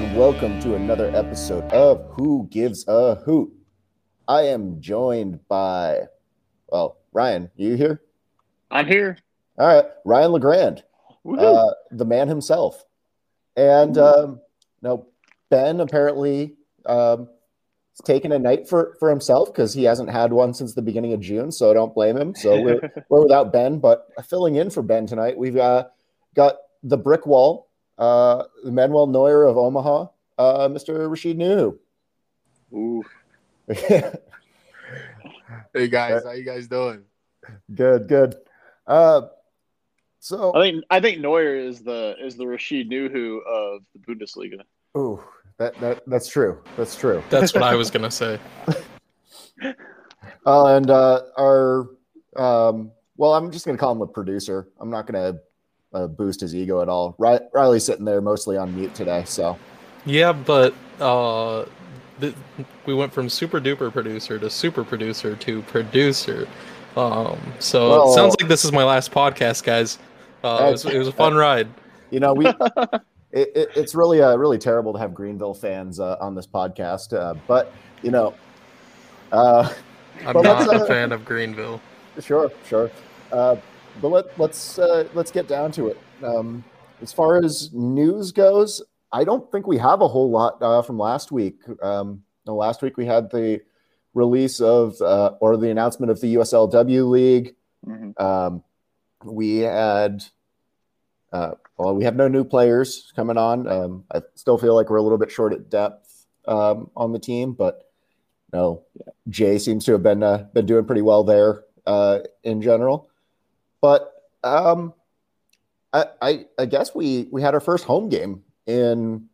and welcome to another episode of Who Gives a Hoot. I am joined by, well, Ryan, you here? I'm here. All right, Ryan LeGrand, uh, the man himself. And um, now Ben apparently um, is taking a night for, for himself because he hasn't had one since the beginning of June, so I don't blame him. So we're, we're without Ben, but filling in for Ben tonight, we've uh, got the brick wall, uh, Manuel Neuer of Omaha, uh, Mr. Rashid Nuhu. Ooh. Hey guys, how you guys doing? good, good. Uh, so, I think I think Neuer is the is the Rashid Nuhu of the Bundesliga. ooh, that, that that's true. That's true. That's what I was gonna say. Uh, and uh, our, um, well, I'm just going to call him a producer. I'm not going to uh, boost his ego at all. Ri- Riley's sitting there mostly on mute today. So, Yeah, but uh, th- we went from super duper producer to super producer to producer. Um, so Well- it sounds like this is my last podcast, guys. Uh, it, was, it was a fun ride. you know, we, it, it, it's really, uh, really terrible to have Greenville fans uh, on this podcast. Uh, but, you know, uh, I'm not uh, a fan of Greenville. Sure, sure. Uh, but let, let's uh, let's get down to it. Um, as far as news goes, I don't think we have a whole lot uh, from last week. Um, no, last week we had the release of uh, or the announcement of the USLW League. Mhm. Um, we had uh, well, we have no new players coming on. Um, I still feel like we're a little bit short at depth um, on the team, but no, Jay seems to have been uh, been doing pretty well there uh, in general. But um, I, I I guess we we had our first home game in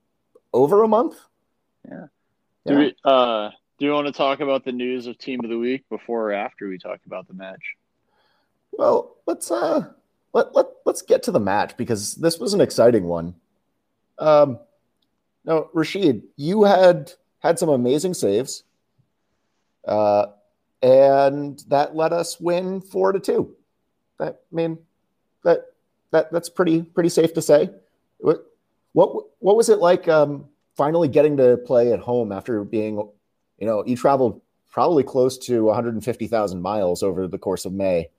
over a month. Yeah. Yeah. Do we uh do you want to talk about the news of team of the week before or after we talk about the match? Well, let's uh let, let let's get to the match because this was an exciting one. Um no, Rashid, you had had some amazing saves. Uh and that let us win 4 to 2. That I mean that that that's pretty pretty safe to say. What what what was it like um finally getting to play at home after being you know, you traveled probably close to 150,000 miles over the course of May.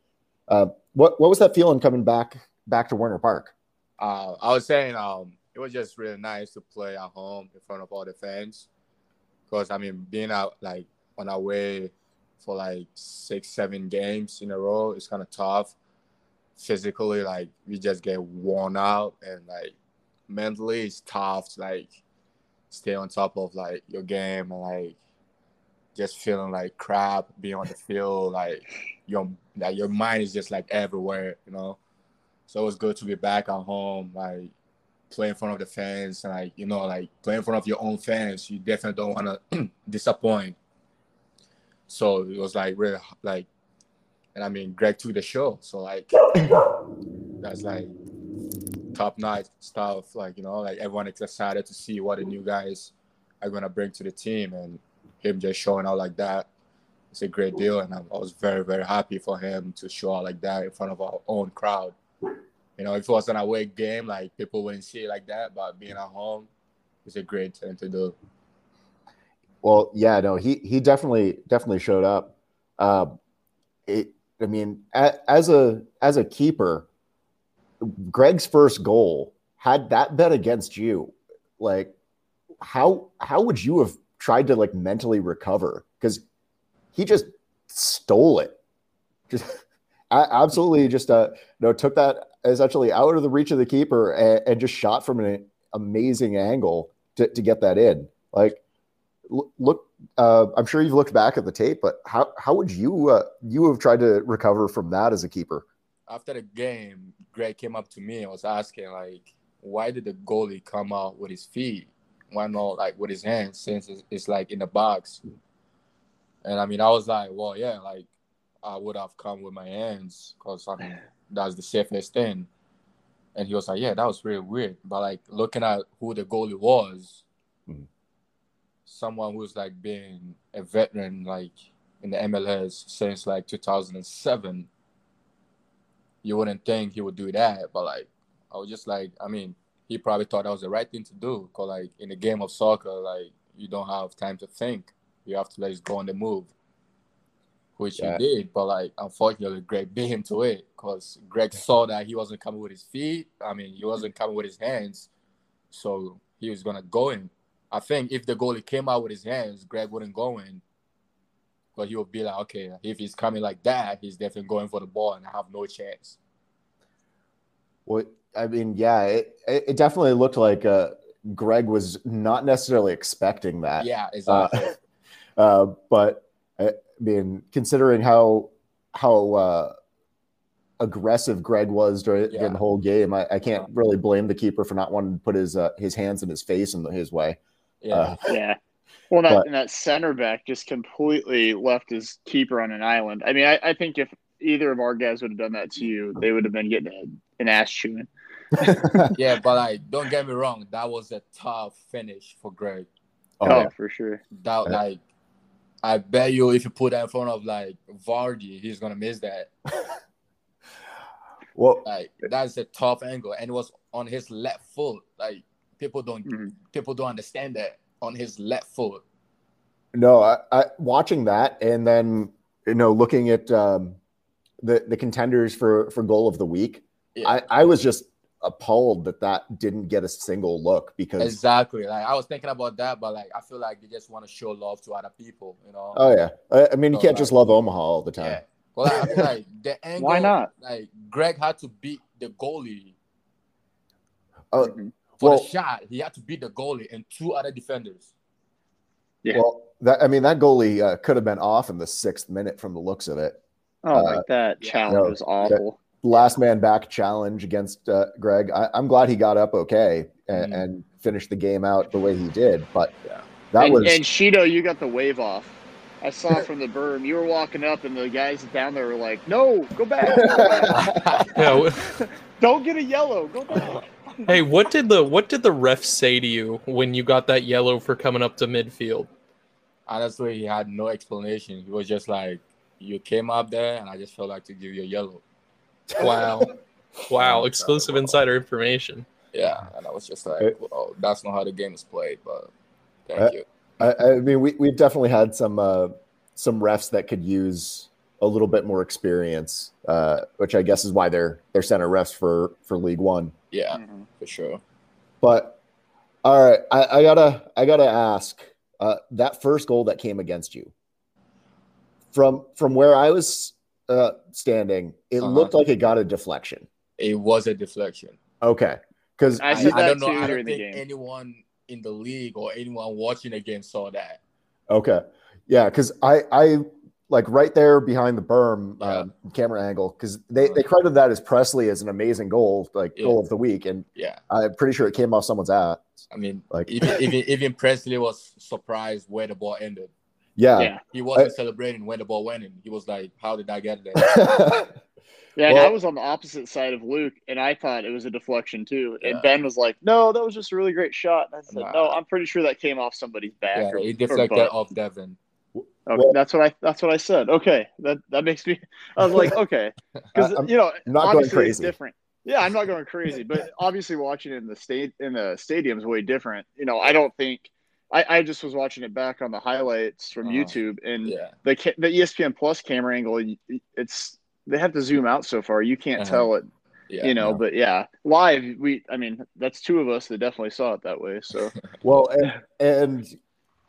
Uh, what what was that feeling coming back back to Werner Park? Uh, I was saying, um, it was just really nice to play at home in front of all the fans, because I mean, being out like on our way for like six, seven games in a row is kind of tough. Physically, like we just get worn out, and like mentally, it's tough to like stay on top of like your game and like just feeling like crap being on the field, like your like your mind is just like everywhere, you know. So it was good to be back at home, like play in front of the fans, and like you know, like play in front of your own fans. You definitely don't want to disappoint. So it was like really like, and I mean, Greg took the show, so like that's like top notch stuff. Like you know, like everyone excited to see what the new guys are gonna bring to the team, and him just showing out like that it's a great deal, and I was very, very happy for him to show out like that in front of our own crowd. You know, if it was an away game, like people wouldn't see it like that, but being at home is a great thing to do. Well, yeah, no, he he definitely definitely showed up. Uh, it, I mean, as a as a keeper, Greg's first goal had that bet against you. Like, how how would you have tried to like mentally recover? Because he just stole it. Just absolutely just uh you know took that essentially out of the reach of the keeper and, and just shot from an amazing angle to, to get that in. Like look uh I'm sure you've looked back at the tape, but how how would you uh, you have tried to recover from that as a keeper? After the game, Greg came up to me and was asking like, why did the goalie come out with his feet? Why not like with his hands since it's, it's like in the box? And I mean, I was like, well, yeah, like I would have come with my hands because I mean that's the safest thing. And he was like, yeah, that was really weird. But like looking at who the goalie was, Mhm. Someone who's like being a veteran, like in the MLS since like 2007, you wouldn't think he would do that. But like, I was just like, I mean, he probably thought that was the right thing to do. Cause like in the game of soccer, like you don't have time to think. You have to let it go on the move, which Yeah. he did. But like unfortunately, Greg beat him to it because Greg saw that he wasn't coming with his feet. I mean, he wasn't coming with his hands, so he was gonna go in. I think if the goalie came out with his hands, Greg wouldn't go in. But he would be like, okay, if he's coming like that, he's definitely going for the ball, and I have no chance. Well, I mean, yeah, it, it it definitely looked like uh, Greg was not necessarily expecting that. Yeah, exactly. Uh, but I mean, considering how how uh, aggressive Greg was during, Yeah. during the whole game, I, I can't really blame the keeper for not wanting to put his uh, his hands in his face in his way. Yeah, Uh, Yeah. Well, that But- and that center back just completely left his keeper on an island. I mean, I, I think if either of our guys would have done that to you, they would have been getting a, an ass chewing. yeah. But like, don't get me wrong, that was a tough finish for Greg. Oh, Oh, for sure. That Yeah. like, I bet you if you put that in front of like Vardy, he's gonna miss that. well, Like, that's a tough angle, and it was on his left foot. Like, people don't Mhm. people don't understand that on his left foot. no, I, I watching that and then you know looking at um, the the contenders for for goal of the week. Yeah. I, I was just appalled that that didn't get a single look because Exactly. Like I was thinking about that, but like I feel like they just want to show love to other people, you know. oh yeah, I, I mean you So, can't just love Omaha all the time. Yeah. Well, I mean, like the angle. Why not? Like Greg had to beat the goalie Oh, Mhm. For Well- the shot. He had to beat the goalie and two other defenders. Yeah. Well, that I mean that goalie uh, could have been off in the sixth minute from the looks of it. Oh, Uh, like that yeah. challenge No, was awful. Last man back challenge against uh, Greg. I, I'm glad he got up okay and, Mhm. and finished the game out the way he did. But Yeah. that and, was and Shido, you got the wave off. I saw from the berm. You were walking up, and the guys down there were like, "No, go back! Yeah. w- Don't get a yellow. Go back." Hey, what did the what did the ref say to you when you got that yellow for coming up to midfield? Honestly, he had no explanation. He was just like, "You came up there, and I just felt like to give you a yellow." Wow. Wow, exclusive insider information. Yeah, and I was just like, "Well, that's not how the game is played." But thank Uh, you. I, I mean we we've definitely had some uh, some refs that could use a little bit more experience, uh, which I guess is why they're they're center refs for for League One. Yeah, Mhm. for sure. But all right, I, I gotta I gotta ask uh, that first goal that came against you from from where I was uh, standing, it Uh-huh. looked like it got a deflection. It was a deflection. Okay, because I I, I don't know. too I don't during the think game. anyone in the league or anyone watching the game saw that. okay, yeah, because I I like right there behind the berm Yeah. um, camera angle because they Uh-huh. they credited that as Presley as an amazing goal, like Yeah. goal of the week, and Yeah, I'm pretty sure it came off someone's ass. I mean, Like even even, even Presley was surprised where the ball ended. yeah. Yeah, He wasn't celebrating when the ball went in. He was like, "How did I get there?" yeah. and Well- I was on the opposite side of Luke, and I thought it was a deflection too. And Yeah. Ben was like, "No, that was just a really great shot." And I said, Nah. "No, I'm pretty sure that came off somebody's back." yeah, or, he or deflected off Devin. Okay, Well- that's what I that's what I said. Okay, that that makes me. I was like, okay, because you know, not going crazy. different. Yeah, I'm not going crazy, but obviously watching it in the state in the stadium is way different. You know, I don't think. I, I just was watching it back on the highlights from Uh-huh. YouTube, and Yeah, the the ESPN Plus camera angle, it's they have to zoom out so far, you can't Uh-huh. tell it. yeah. you know, no. but yeah, live we. I mean, that's two of us that definitely saw it that way. So Well, and, and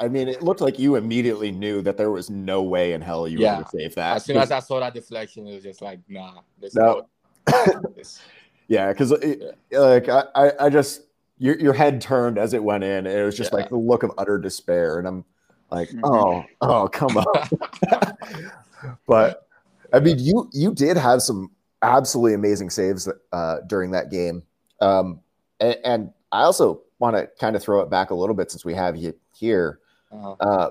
I mean, it looked like you immediately knew that there was no way in hell you Yeah. were going to save that. As soon as I saw that deflection, it was just like, "Nah, this No. yeah, because like I, I, just your your head turned as it went in, and it was just Yeah. like the look of utter despair, and I'm like, Mhm. oh, oh, come on. but I mean, you you did have some absolutely amazing saves uh, during that game, um, and, and I also want to kind of throw it back a little bit since we have you here. Uh-huh. Uh,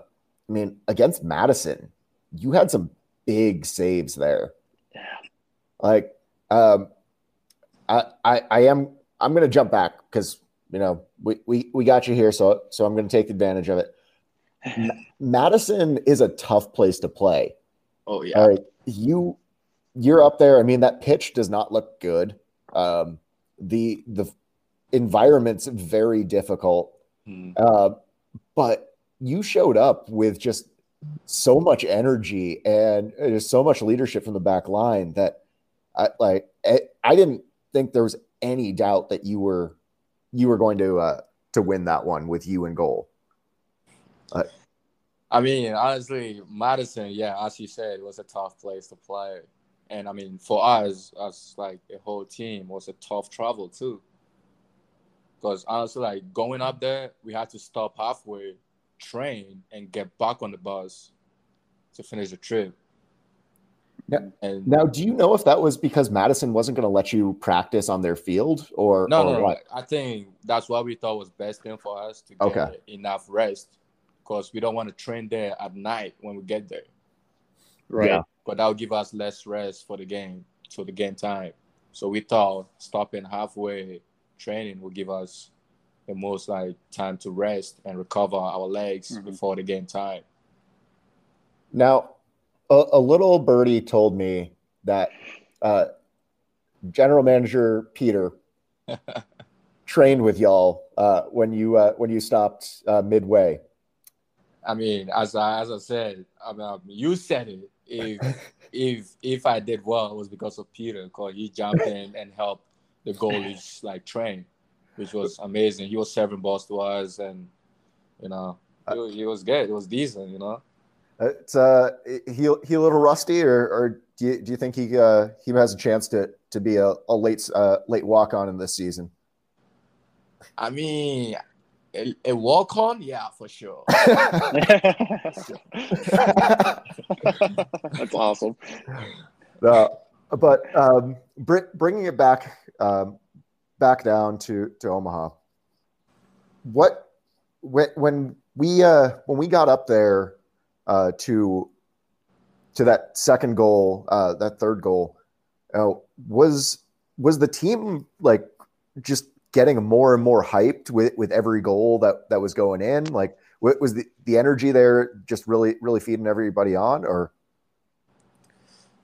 I mean, against Madison, you had some big saves there. Yeah. Like, um, I, I, I am, I'm going to jump back because you know we, we, we got you here, so so I'm going to take advantage of it. Ma- Madison is a tough place to play. Oh yeah, All right, you, you're up there. I mean, that pitch does not look good. Um, the the environment's very difficult. Mhm. Uh, but you showed up with just so much energy and uh, just so much leadership from the back line that I like I, didn't think there was any doubt that you were you were going to uh to win that one with you in goal. I mean, honestly, Madison, yeah, as you said, was a tough place to play. And I mean, for us, as like a whole team, was a tough travel too. Because honestly, like going up there, we had to stop halfway, train, and get back on the bus to finish the trip. Yeah. And Now, do you know if that was because Madison wasn't going to let you practice on their field or no, or no, no. what? I think that's what we thought was best thing for us to get Okay. enough rest. Because we don't want to train there at night when we get there. Right. Yeah. but that would give us less rest for the game, so the game time. So we thought stopping halfway training will give us the most like time to rest and recover our legs Mhm. before the game time. Now, a, a little birdie told me that uh, general manager Peter trained with y'all uh, when you uh, when you stopped uh, midway. I mean, as I as I said, I mean, um, you said it. If if if I did well, it was because of Peter, because he jumped in and helped the goalies like train, which was amazing. He was serving balls to us, and you know, he, was- he was good. It was decent, you know. It's uh, he he a little rusty, or or do you, do you think he uh, he has a chance to to be a, a late uh, late walk on in this season? I mean, a, a walk on, yeah, for sure. That's awesome. Uh, but um, br- bringing it back um, back down to to Omaha, what when we uh, when we got up there uh, to to that second goal, uh, that third goal, uh, was was the team like just getting more and more hyped with with every goal that that was going in? Like, wa- was the the energy there just really really feeding everybody on, or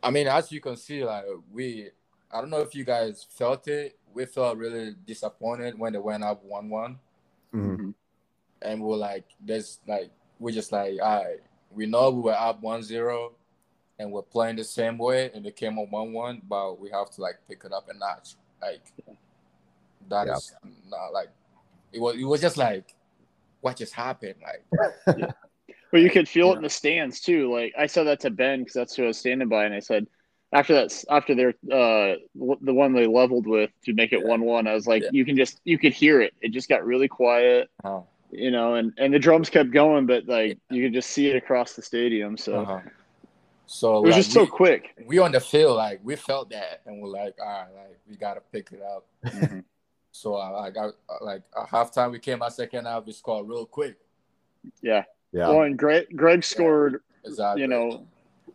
I mean, as you can see, like we, I don't know if you guys felt it. We felt really disappointed when they went up one-one, Mhm. and we we're like, "There's like, we're just like, all right, we know we were up 1-0, and we're playing the same way, and they came up one-one, but we have to like pick it up a notch. Like that Yeah. is not like it was. It was just like, what just happened? Like, But you could feel Yeah. it in the stands too. Like I said that to Ben because that's who I was standing by, and I said after that, after their uh the one they leveled with to make it Yeah. one one, I was like, Yeah. you can just you could hear it. It just got really quiet, uh, you know, and and the drums kept going, but like you could just see it across the stadium. So uh-huh. so it was like, just so we- quick. we on the field, like we felt that, and we're like, all right, like we gotta pick it up. Mhm. So uh, like, I, like at halftime, we came out second half, we scored real quick. Yeah. yeah, Well, and Greg Greg scored. Exactly. You know,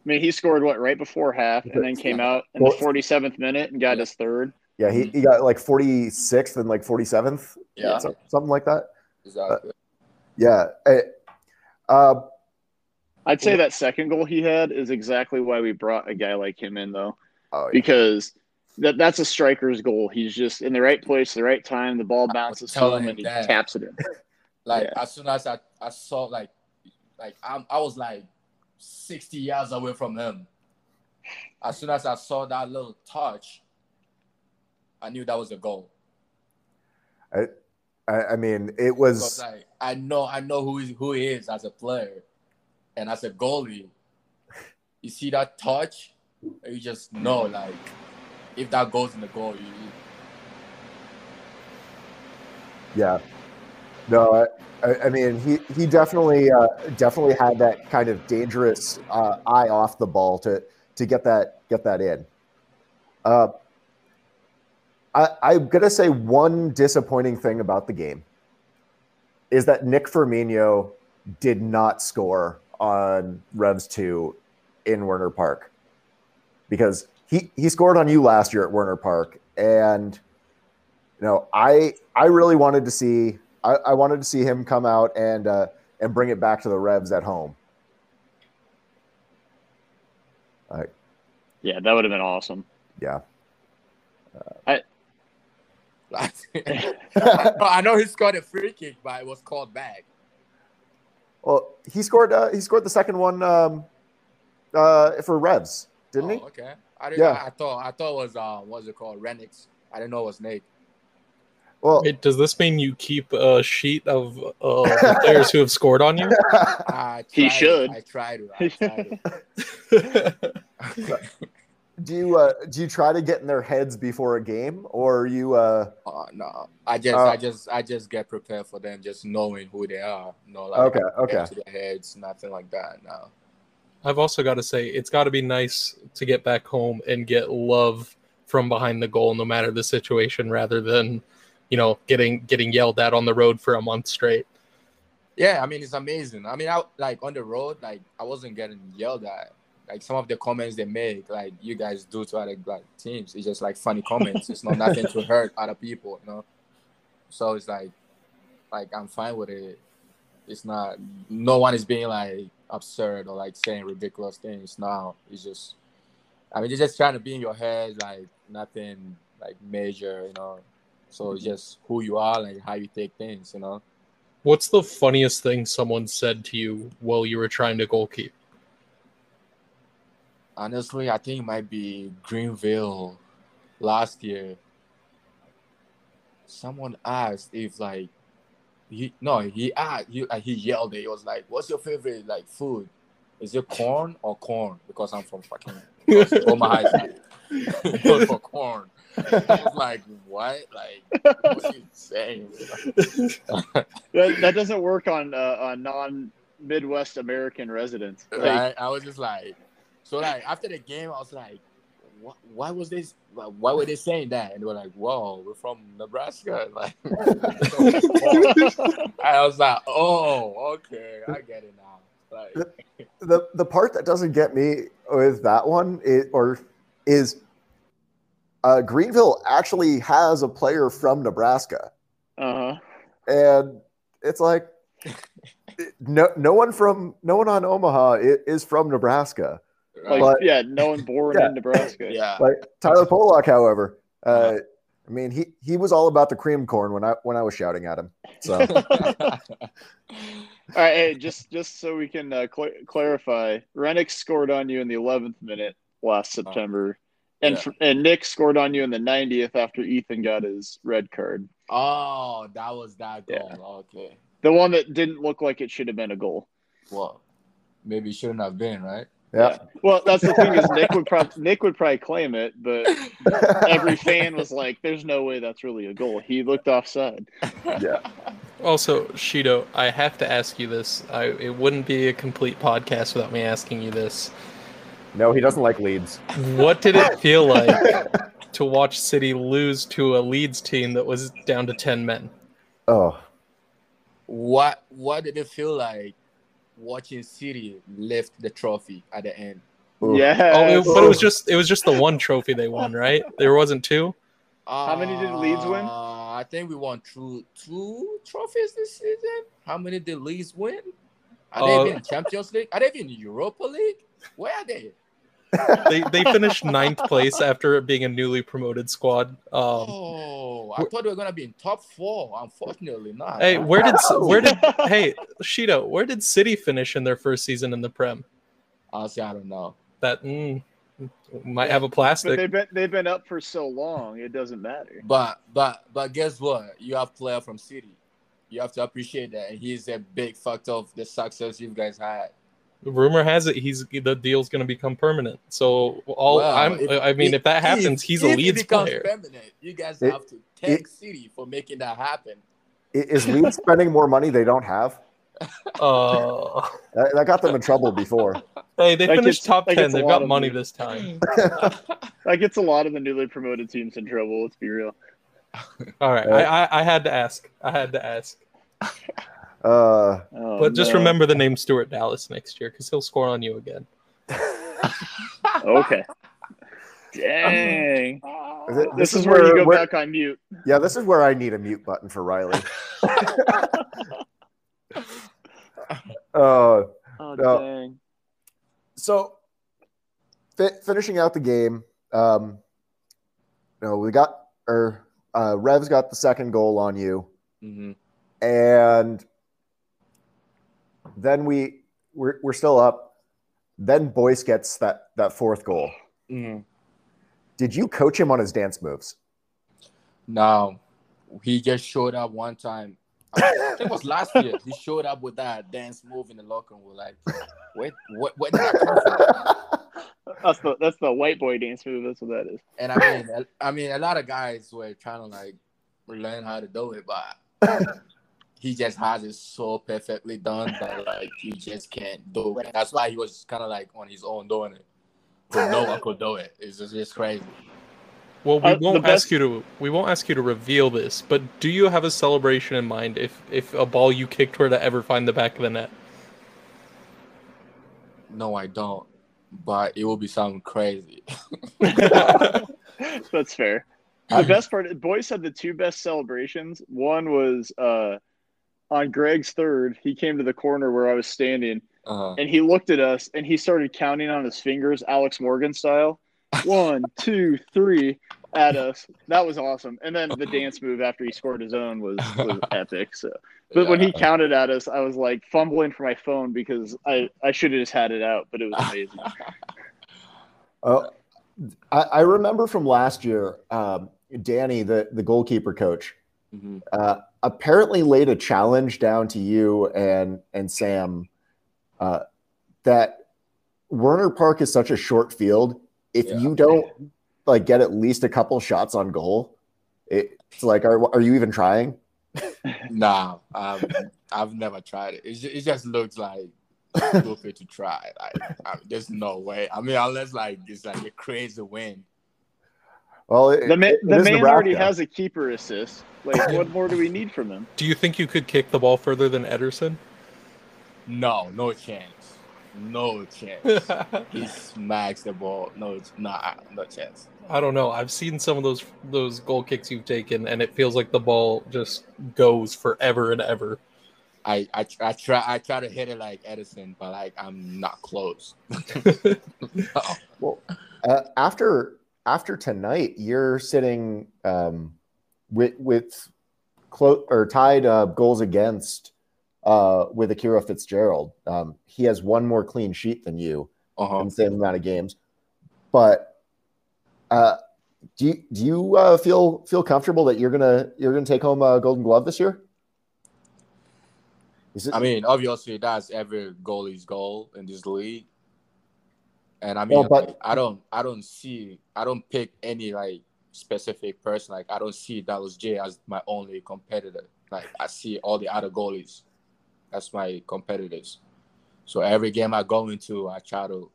I mean, he scored what right before half, and then came out in Well- the forty seventh minute and got Yeah. his third. Yeah, he, he got like 46th and like 47th, Yeah. so- something like that. exactly. Yeah. Eh, Uh, I'd say that second goal he had is exactly why we brought a guy like him in, though. oh, yeah. because that that's a striker's goal. He's just in the right place, the right time. The ball bounces to him him and he that. taps it in. Like Yeah. as soon as I, I saw like like I'm, I was like 60 yards away from him. As soon as I saw that little touch, I knew that was a goal. I, I mean, it was. like I know I know who he, who he is as a player, and as a goalie, you see that touch, you just know like if that goes in the goal, you, you- Yeah. No, I, I, mean, he he definitely uh, definitely had that kind of dangerous uh, eye off the ball to to get that get that in. Uh, I, I'm gonna say one disappointing thing about the game is that Nick Firmino did not score on Revs two in Werner Park because he he scored on you last year at Werner Park and you know, I I really wanted to see I, I wanted to see him come out and uh, and bring it back to the Revs at home. Yeah, that would have been awesome. Yeah, Like, I know he scored a free kick, but it was called back. well, he scored. Uh, he scored the second one um, uh, for Revs, didn't oh, he? Okay. I didn't. Yeah. I, I thought. I thought it was uh, what's it called? Renix. I didn't know it was Nate. Well, Wait, does this mean you keep a sheet of uh, the players who have scored on you? I He should. I tried to. I tried to. do you uh, do you try to get in their heads before a game, or you? Uh, Uh, no, I just, Uh, I just, I just get prepared for them, just knowing who they are. No, like Okay, I don't get okay. to their heads, nothing like that. No. I've also got to say, it's got to be nice to get back home and get love from behind the goal, no matter the situation, rather than, you know, getting getting yelled at on the road for a month straight. Yeah, I mean it's amazing. I mean, I like on the road, like I wasn't getting yelled at. Like some of the comments they make, like you guys do to other like teams, it's just like funny comments. it's not nothing to hurt other people, you know. So it's like, like I'm fine with it. It's not. No one is being like absurd or like saying ridiculous things. now. it's just. I mean, you're just trying to be in your head, like nothing like major, you know. So it's just who you are, like how you take things, you know. What's the funniest thing someone said to you while you were trying to goalkeep? Honestly, I think it might be Greenville last year. Someone asked if like he no he asked he uh, he yelled it. He was like, "What's your favorite like food? Is it corn or corn?" Because I'm from fucking Omaha. For corn. I was like, "What? Like, what are you saying?" That, that doesn't work on uh, on non Midwest American residents. Like, right? I was just like, so like after the game, I was like, what? Why was this? Why were they saying that? And they were like, "Whoa, we're from Nebraska." Like, I was like, "Oh, okay, I get it now." Like, the the part that doesn't get me with that one is, or is uh, Greenville actually has a player from Nebraska, uh-huh. and it's like no no one from no one on Omaha i- is from Nebraska. Like, But- yeah, no one born Yeah. in Nebraska. yeah, Like Tyler Polak, however, uh, I mean he he was all about the cream corn when I when I was shouting at him. So All right, hey, just just so we can uh, cl- clarify, Rennick scored on you in the 11th minute last September, and yeah. fr- and Nick scored on you in the 90th after Ethan got his red card. oh, that was that Yeah. goal. Okay, The one that didn't look like it should have been a goal. well, maybe it shouldn't have been, right? yeah, Well, that's the thing is Nick would probably Nick would probably claim it, but every fan was like, "There's no way that's really a goal." He looked offside. Yeah. Also, Shido, I have to ask you this. I, it wouldn't be a complete podcast without me asking you this. No, he doesn't like Leeds. What did it feel like to watch City lose to a Leeds team that was down to 10 men? Oh, What What did it feel like watching City lift the trophy at the end? Yeah. Oh, it, but it was just it was just the one trophy they won, right? There wasn't two. How many did Leeds win? Uh, I think we won two two trophies this season. How many did Leeds win? Are they Uh, even in Champions League? Are they even in Europa League? Where are they? They they finished ninth place after being a newly promoted squad. Um, oh, I thought they were gonna be in top four. Unfortunately, not. hey, where did where did hey Shido? Where did City finish in their first season in the Prem? Honestly, I don't know. That mm, might have a but plastic. they've been they've been up for so long, it doesn't matter. But but but guess what? You have player from City. You have to appreciate that, and he's a big factor of the success you guys had. Rumor has it he's the deal's going to become permanent. So all Well, I'm, if- I mean, if, that happens, he's a if it Leeds becomes player. Permanent, you guys It- have to thank City for making that happen. Is Leeds spending more money they don't have? Uh, That, that got them in trouble before. hey, they That finished gets- top ten. They've got money money. this time. That gets a lot of the newly promoted teams in trouble. Let's be real. All right, Uh, I, I I had to ask. I had to ask. Uh, Oh, But just no. remember the name Stuart Dallas next year because he'll score on you again. Okay. Dang. Is it- This, is, where, you go where- back on mute. yeah, this is where I need a mute button for Riley. uh, Oh, No. dang. so fi- finishing out the game, um, you know, we got or uh, Rev's got the second goal on you, hmm and then we we're, we're still up. Then Boyce gets that that fourth goal. hmm Did you coach him on his dance moves? No, he just showed up one time. I think it was last year. He showed up with that dance move in the locker room. We're like, wait, what? What did that come from? That's the that's the white boy dance move. That's what that is. And I mean, I mean, a lot of guys were trying to like learn how to do it, but he just has it so perfectly done that like you just can't do it. That's why he was kind of like on his own doing it. But no one could do it. It's just, it's crazy. Well, we Uh, won't best- ask you to we won't ask you to reveal this, but do you have a celebration in mind if if a ball you kicked were to ever find the back of the net? No, I don't. But it will be something crazy. That's fair. The best part, boys had the two best celebrations. One was uh, on Greg's third. He came to the corner where I was standing, Uh, and he looked at us, and he started counting on his fingers, Alex Morgan style. One, two, three, at us. That was awesome. And then the dance move after he scored his own was was epic. So, but when he counted at us, I was like fumbling for my phone because I I should have just had it out, but it was amazing. Oh, I, I remember from last year, um, Danny, the, the goalkeeper coach, Mhm. uh, apparently laid a challenge down to you and and Sam uh, that Werner Park is such a short field. If Yeah. you don't like get at least a couple shots on goal, it's like, are are you even trying? Nah, um, I've never tried it. It just, it just looks like stupid to try. Like, I there's no way. I mean, unless like it's like a crazy win. Well, it, The man, it- it the is man already has a keeper assist. Like, what more do we need from him? Do you think you could kick the ball further than Ederson? No, no chance. No chance. he smacks the ball. No, it's nah, no chance. I don't know. I've seen some of those those goal kicks you've taken, and it feels like the ball just goes forever and ever. I, I I try I try to hit it like Ederson, but like I'm not close. No. Well, uh, after after tonight, you're sitting um, with with or tied uh, goals against uh, with Akira Fitzgerald. Um, he has one more clean sheet than you Uh-huh. in the same amount of games. But uh, do you do you uh, feel feel comfortable that you're gonna you're gonna take home a Golden Glove this year? Is it, I mean, obviously that's every goalie's goal in this league. And I mean, Well, but- like, I don't, I don't see, I don't pick any like specific person. Like, I don't see Dallas Jaye as my only competitor. Like, I see all the other goalies. That's my competitors. So every game I go into, I try to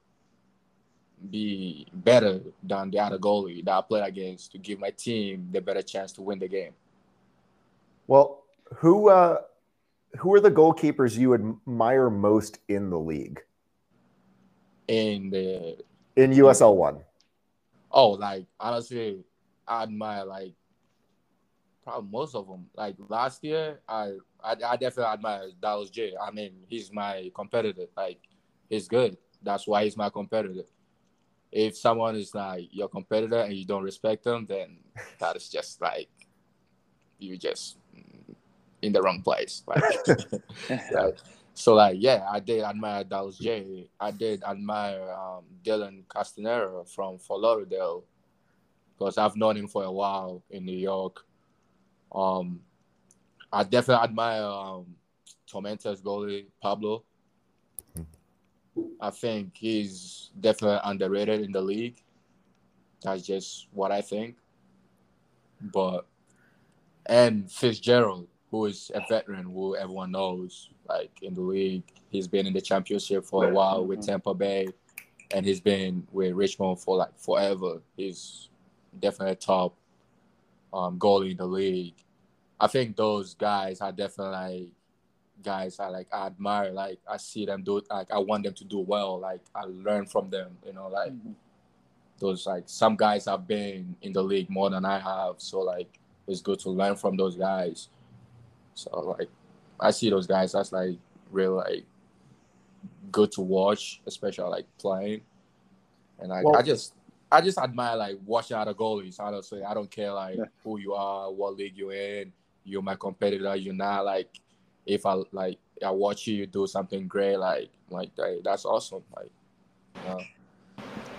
be better than the other goalie that I play against to give my team the better chance to win the game. well, who uh, who are the goalkeepers you admire most in the league In the in USL one? Oh, like honestly, I admire like probably most of them. Like last year, I I, I definitely admire Dallas Jaye. I mean, he's my competitor. Like he's good. That's why he's my competitor. If someone is like your competitor and you don't respect them, then that is just like you just in the wrong place. Like, like, so like yeah, I did admire Dallas Jaye. I did admire um, Dylan Castanheira from Fort Lauderdale because I've known him for a while in New York. Um, I definitely admire um, Tormenta's goalie Pablo. I think he's definitely underrated in the league. That's just what I think. But and Fitzgerald, who is a veteran who everyone knows, like in the league, he's been in the championship for a while with Tampa Bay, and he's been with Richmond for like forever. He's definitely a top um, goalie in the league. I think those guys are definitely guys I like I admire. Like I see them do like I want them to do well. Like I learn from them. You know, like those like some guys have been in the league more than I have. So like it's good to learn from those guys. So like I see those guys that's like real like good to watch, especially like playing. And I, Well- I just I just admire like watching other goalies. Honestly, I don't care like Yeah. who you are, what league you're in. You're my competitor. You're not like if I like I watch you, you do something great. Like like that, that's awesome. Like you know.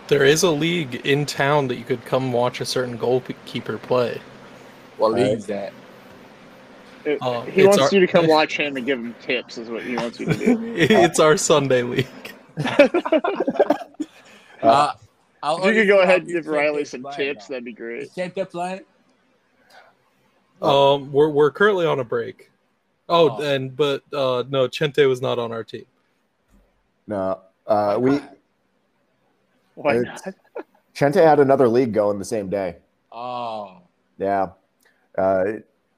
There is a league in town that you could come watch a certain goalkeeper play. what Right. league is that? It- Uh, he wants our- you to come watch him and give him tips. Is what he wants you to do. it's our Sunday league. Uh, I'll if you only could go ahead and give Riley some tips, now. that'd be great. Is Chente playing? Um, we're we're currently on a break. Oh, Oh. and but uh, no, Chente was not on our team. No, uh, we Why not? Chente had another league going the same day. Oh, Yeah, uh,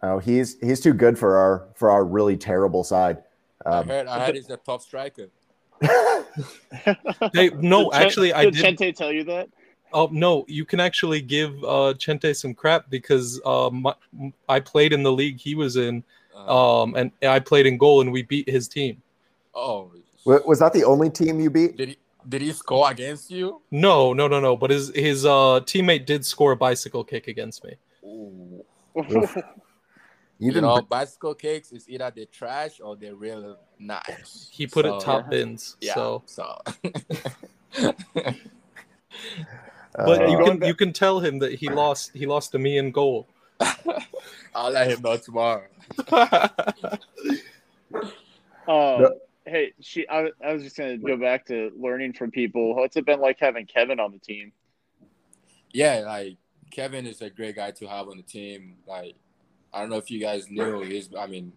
oh, he's he's too good for our for our really terrible side. I Um, heard. I heard he's a top striker. Hey, no, Did Chen- actually, I did did. Chente tell you that? Oh no, you can actually give uh, Chente some crap because um, my, I played in the league he was in, Uh, um, and I played in goal and we beat his team. oh, was that the only team you beat? did he did he score against you? No, no, no, no. But his his uh, teammate did score a bicycle kick against me. Ooh. Oof. You You, didn't. know, bicycle cakes is either they're trash or they're really nice. He put So, it top bins. Yeah. So, So. but uh, you can you can tell him that he lost he lost to me in goal. I'll let him know tomorrow. Um, No. Hey, she. I, I was just gonna go back to learning from people. What's it been like having Kevin on the team? Yeah, like Kevin is a great guy to have on the team. Like, I don't know if you guys knew, he's I mean,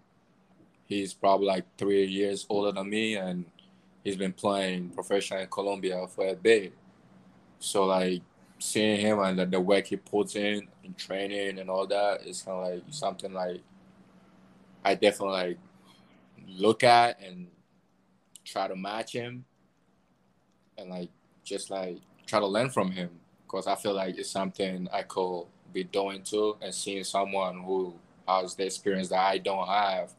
he's probably like three years older than me, and he's been playing professional in Colombia for a bit. So like seeing him and the, the work he puts in in training and all that is kind of like something like I definitely like look at and try to match him and like just like try to learn from him because I feel like it's something I could be doing too and seeing someone who has the experience that I don't have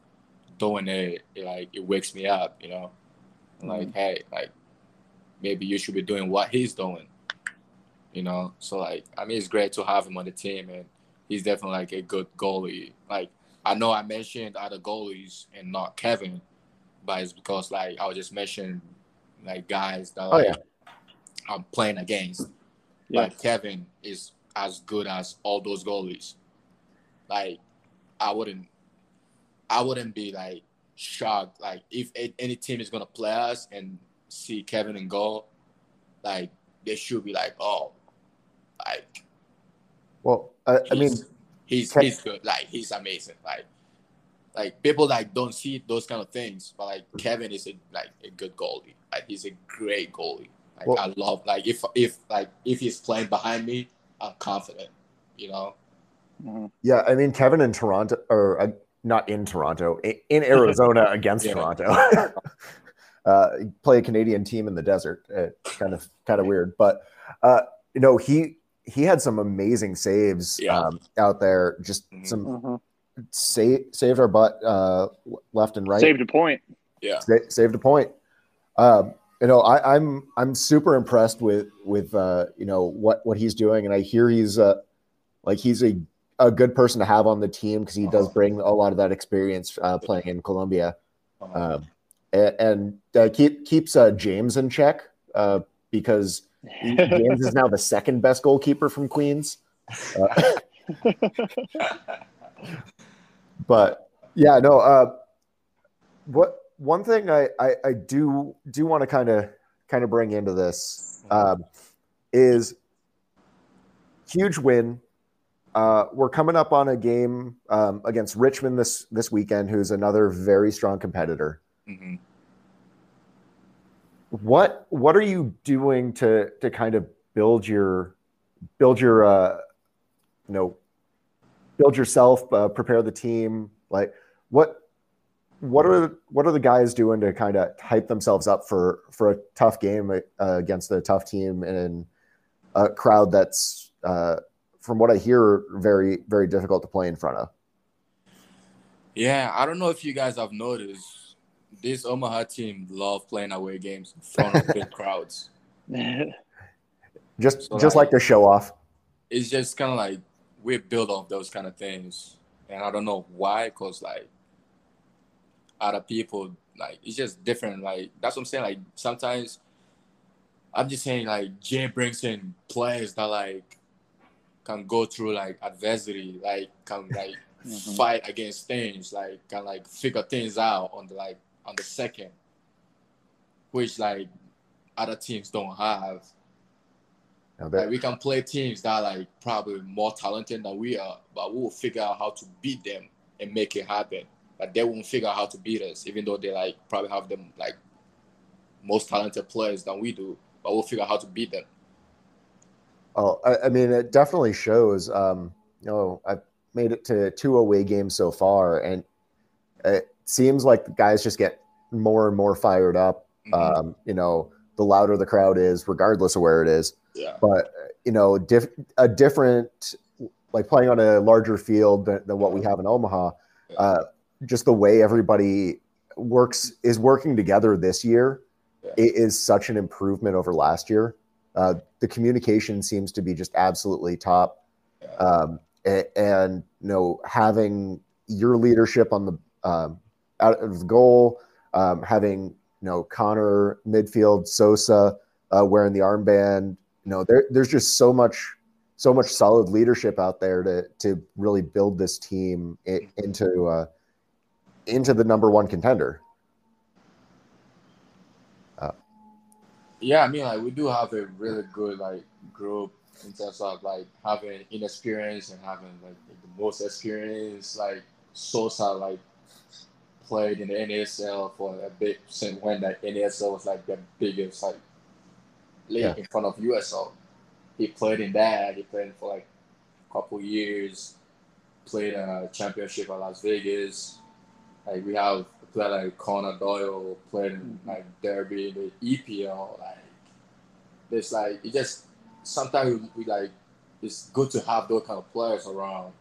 doing it, it like it wakes me up, you know. Like, mm. hey, like maybe you should be doing what he's doing. You know? So like I mean it's great to have him on the team and he's definitely like a good goalie. Like I know I mentioned other goalies and not Kevin, but it's because like I was just mentioning like guys that Oh, like yeah. I'm playing against. Yeah. Like Kevin is as good as all those goalies. Like I wouldn't, I wouldn't be like shocked. Like if any team is gonna play us and see Kevin and goal, like they should be like, oh, like well, I, I mean, he's he's, good. Like he's amazing. Like like people like don't see those kind of things, but like Kevin is a like a good goalie. Like he's a great goalie. Like Well- I love like if if like if he's playing behind me, I'm confident. You know. Mhm. yeah, I mean, Kevin in Toronto, or uh, not in Toronto, in Arizona against Toronto. uh, play a Canadian team in the desert. Uh, kind of, kind of weird, but uh, you know, he he had some amazing saves Yeah. um, out there. Just Mhm. some Mhm. sa- saved our butt uh, left and right. Saved a point. Yeah. Sa- saved a point. Um, you know, I, I'm I'm super impressed with with uh, you know what what he's doing, and I hear he's uh, like he's a a good person to have on the team because he does Uh-huh. bring a lot of that experience uh, playing in Colombia, Uh, um, and, and uh, keep keeps uh, James in check uh, because James is now the second best goalkeeper from Queens. Uh, but yeah, no. Uh, what one thing I I, I do do want to kind of kind of bring into this um, is huge win. Uh, we're coming up on a game um, against Richmond this this weekend, who's another very strong competitor. mhm. What what are you doing to to kind of build your build your uh, you know build yourself, uh, prepare the team? Like what what are what are the guys doing to kind of hype themselves up for for a tough game uh, against a tough team and a crowd that's uh, from what I hear very very difficult to play in front of. Yeah, I don't know if you guys have noticed. This Omaha team love playing away games in front of big crowds. No, just So, just like- like to show off. it's just kind of like we build off those kind of things, and I don't know why, cause like other people like it's just different. Like that's what I'm saying. Like sometimes I'm just saying like Jay brings in players that like can go through like adversity, like can like Mhm. fight against things, like can like figure things out on the like on the second, which like other teams don't have. You that- Like we can play teams that are like probably more talented than we are, but we will figure out how to beat them and make it happen. But they won't figure out how to beat us, even though they like probably have them like most talented players than we do. But we'll figure out how to beat them. Oh, I, I mean, it definitely shows. Um, you know, I've made it to two away games so far, and it seems like the guys just get more and more fired up. Mhm. Um, you know, the louder the crowd is, regardless of where it is. yeah. But you know, diff- a different, like playing on a larger field than, than what we have in Omaha. Uh, just the way everybody works is working together this year. Yeah. It is such an improvement over last year. Uh, the communication seems to be just absolutely top. Yeah. Um, and, you know, having your leadership on the um, out of the goal, um, having you know Connor midfield, Sosa uh, wearing the armband. You know, there, there's just so much, so much solid leadership out there to to really build this team into uh, into the number one contender. Yeah, I mean, like we do have a really good like group in terms of like having inexperience and having like the most experience. Like Sosa, like played in the NASL for a bit since when the NASL was like the biggest like league Yeah. in front of USL. He played in that. He played for like a couple years. Played a championship at Las Vegas. Like we have a player like Connor Doyle played in mm-hmm. like Derby, in the EPL. Like it's like it just sometimes we, we like it's good to have those kind of players around.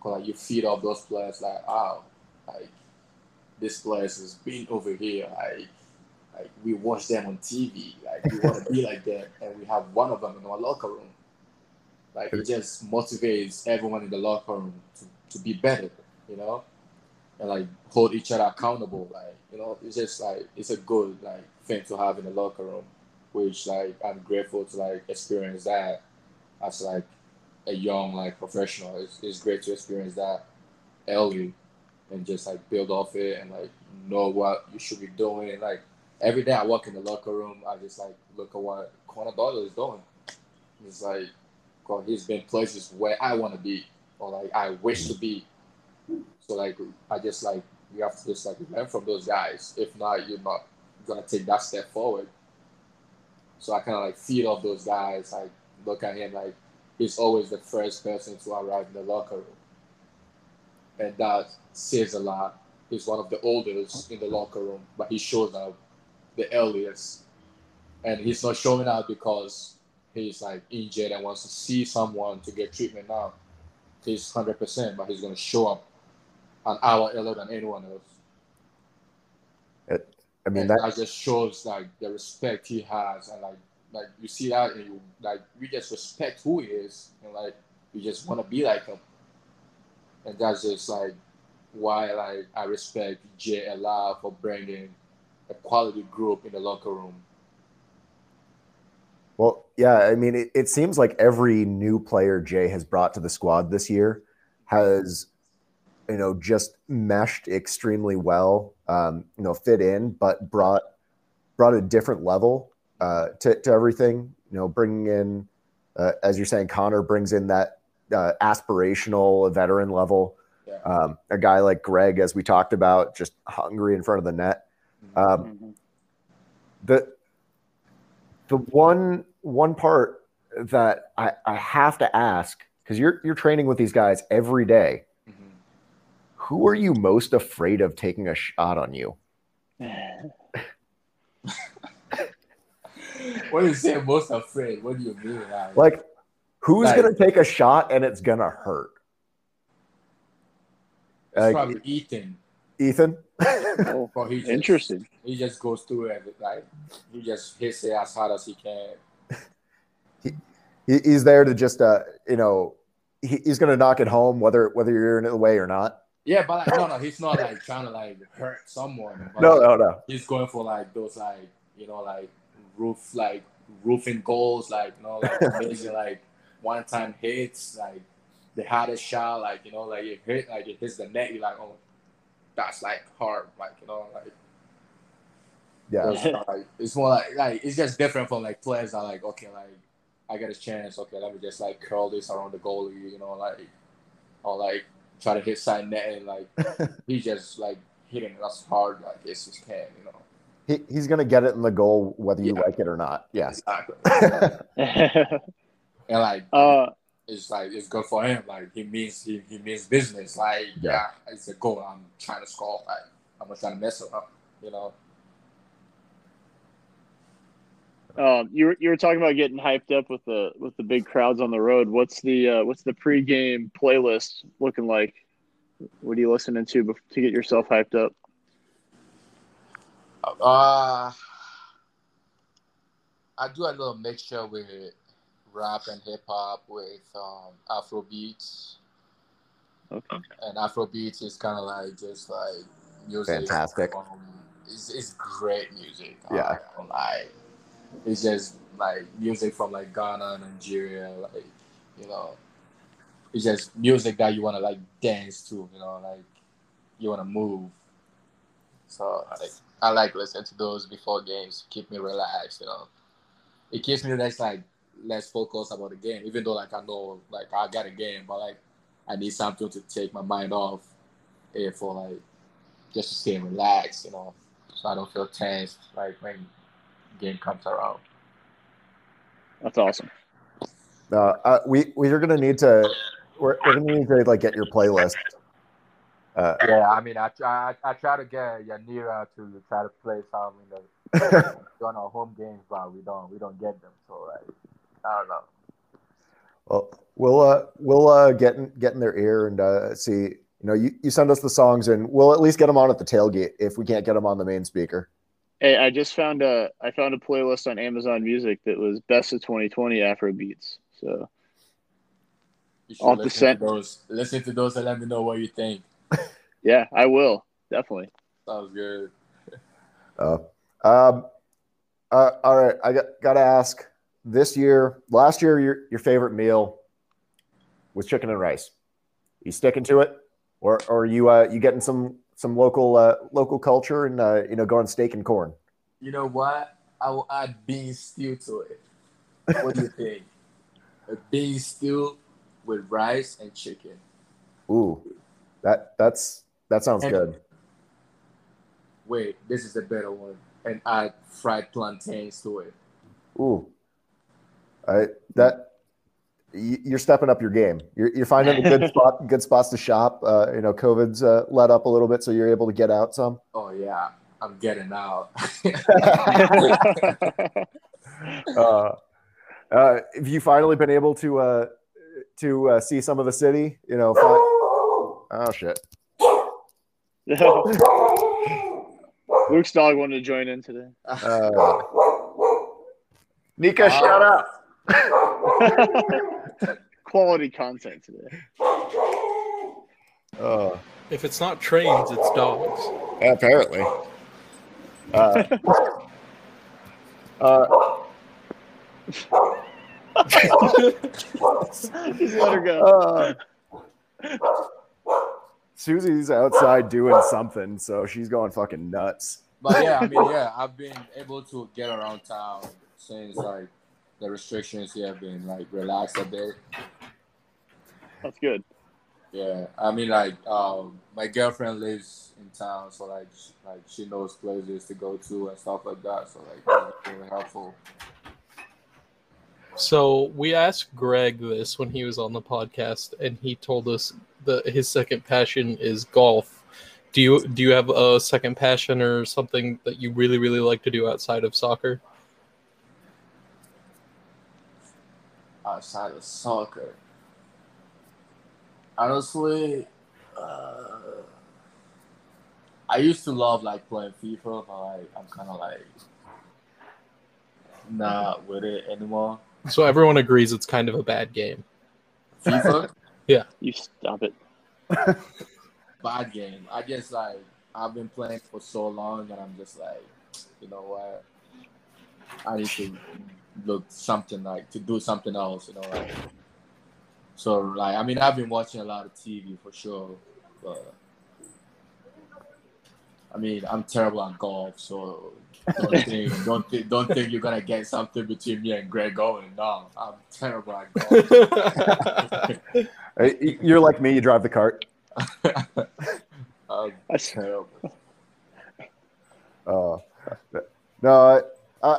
Cause like you feed off those players like oh like this player has been over here like like we watch them on TV like we want to be like them and we have one of them in our locker room. Like it just motivates everyone in the locker room to, to be better, you know, and like hold each other accountable. Like you know, it's just like it's a good like thing to have in the locker room, which like I'm grateful to like experience that as like a young like professional. It's, it's great to experience that early and just like build off it and like know what you should be doing. Like every day I walk in the locker room, I just like look at what Connor Doyle is doing. It's like, God, he's been places where I want to be or like I wish to be. So like I just like you have to just like learn from those guys. If not, you're not gonna take that step forward. So I kind of like feed off those guys. Like look at him like he's always the first person to arrive in the locker room, and that says a lot. He's one of the oldest in the locker room, but he shows up the earliest, and he's not showing up because he's like injured and wants to see someone to get treatment now. He's hundred percent, but he's gonna show up an hour earlier than anyone else. I mean, that that just shows like the respect he has, and like like you see that, and you like we just respect who he is, and like we just want to be like him, and that's just like why like I respect Jay a lot for bringing a quality group in the locker room. Well, yeah, I mean, it, it seems like every new player Jay has brought to the squad this year has, you know, just meshed extremely well. Um, you know, fit in, but brought brought a different level uh, to to everything. You know, bringing in, uh, as you're saying, Connor brings in that uh, aspirational veteran level. Yeah. Um, a guy like Greg, as we talked about, just hungry in front of the net. Um, Mhm. the the one one part that I, I have to ask because you're you're training with these guys every day. Who are you most afraid of taking a shot on you? What do you say most afraid? What do you mean? Like, Like, who's Like- gonna take a shot and it's gonna hurt? it's Like, probably Ethan. Ethan. Oh, But he just, interesting. He just goes through it. Like he just hits it as hard as he can. he, he's there to just uh you know he, he's gonna knock it home whether whether you're in the way or not. Yeah, but like, no, no, he's not like trying to like hurt someone. But, No, no, no. He's going for like those like you know like roof like roofing goals like you know like amazing like one time hits like the hardest shot like you know like it hit like it hits the net you're like oh that's like hard like you know like Yeah, are, like it's more like like it's just different from like players that are like okay like I get a chance okay let me just like curl this around the goalie you know like or like try to hit side net and like he just like hitting us hard like it's just can you know he, he's gonna get it in the goal whether you Yeah. like it or not. Yes. exactly and like uh, it's like it's good for him. Like he means he, he means business. Like Yeah. yeah. it's a goal. I'm trying to score. Like I'm not trying to mess it up. You know. Um, you were you were talking about getting hyped up with the with the big crowds on the road. What's the uh, what's the pregame playlist looking like? What are you listening to to get yourself hyped up? Uh I do a little mixture with rap and hip hop with um, Afro beats. Okay. And Afro beats is kind of like just like music. Fantastic. Um, it's, it's great music. Yeah. I don't lie. It's just like music from like Ghana, Nigeria, like you know, it's just music that you want to like dance to. You know, like you want to move. So like, I like listening to those before games. Keep me relaxed. You know, it keeps me less like less focused about the game. Even though like I know like I got a game, but like I need something to take my mind off it for like just to stay relaxed, you know, so I don't feel tense like when game comes around. That's awesome. Uh, uh, we we are gonna need to we're, we're gonna need to like get your playlist. Uh, Yeah, I mean, I try I, I try to get Yanira to try to play some in the on our home games, but we don't we don't get them. So like, I don't know. well, we'll uh, we'll uh, get in, get in their ear and uh, see. You know, you, you send us the songs and we'll at least get them on at the tailgate if we can't get them on the main speaker. Hey, I just found a I found a playlist on Amazon Music that was best of 2020 Afro beats. So You should I'll listen send- to those. Listen to those and let me know what you think. yeah, I will definitely. Sounds good. Uh, um, uh, all right, I got got to ask. This year, last year, your your favorite meal was chicken and rice. You sticking to it, or or you uh, you getting some some local uh, local culture and uh, you know going steak and corn? You know what? I will add bean stew to it. What do you think? A bean stew with rice and chicken. Ooh, that that's that sounds And- good. Wait, this is a better one. And add fried plantains to it. Ooh, I that you're stepping up your game. You're, you're finding a good spot, good spots to shop. Uh, you know, COVID's uh, let up a little bit, so you're able to get out some. Oh yeah, I'm getting out. uh, uh, have you finally been able to uh, to uh, see some of the city? You know, fi- oh shit. Luke's dog wanted to join in today. Uh, Nika, shut up. Quality content today. Uh, If it's not trains, it's dogs. apparently. Uh, uh, Just let her go. uh, Susie's outside doing something, so she's going fucking nuts. But yeah, I mean, yeah, I've been able to get around town since like the restrictions here have been like relaxed a bit. That's good. Yeah, I mean, like, um, my girlfriend lives in town, so like, sh- like she knows places to go to and stuff like that. So like, it's really helpful. So we asked Greg this when he was on the podcast, and he told us that his second passion is golf. Do you do you have a second passion or something that you really really like to do outside of soccer? Outside of soccer, honestly, uh, I used to love like playing FIFA, but like I'm kind of like not with it anymore. So everyone agrees it's kind of a bad game. FIFA, yeah. You stop it. bad game. I just like I've been playing for so long, and I'm just like, you know what? I need to look something like to do something else. You know, like so like I mean I've been watching a lot of TV for sure, but I mean I'm terrible at golf, so don't think don't think don't think you're gonna get something between me and Greg Owen. No, I'm terrible at golf. You're like me. You drive the cart. I'm That's- terrible. Uh, no, I,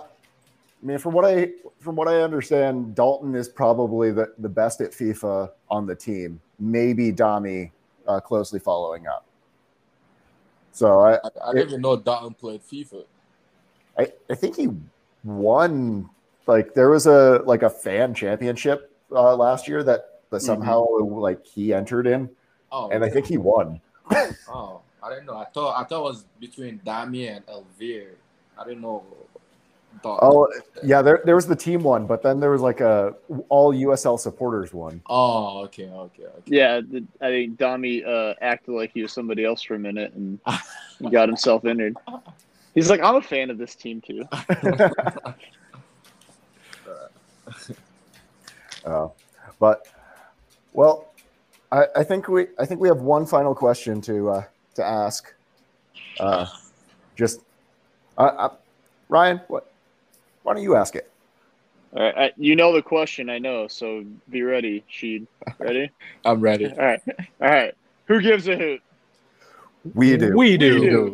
I mean, from what I from what I understand, Dalton is probably the, the best at FIFA on the team. Maybe Dami uh, closely following up. So I, I, I didn't even know Dalton played FIFA. I, I think he won. Like there was a like a fan championship uh, last year that, that somehow like he entered in, Oh, and I think he won. Oh, I didn't know. I thought I thought it was between Dami and Elvire. I didn't know. Dalton. Oh yeah, there there was the team one, but then there was like a all USL supporters one. Oh, okay, okay, okay. Yeah, the, I think Dami uh, acted like he was somebody else for a minute and got himself entered. He's like, I'm a fan of this team too. Uh, but well, I, I think we I think we have one final question to uh, to ask. Uh, just uh, uh, Ryan, what? Why don't you ask it? All right, I, you know the question, I know, so be ready, Sheed. Ready? I'm ready. All right, all right. Who gives a hoot? We do. We do. We do.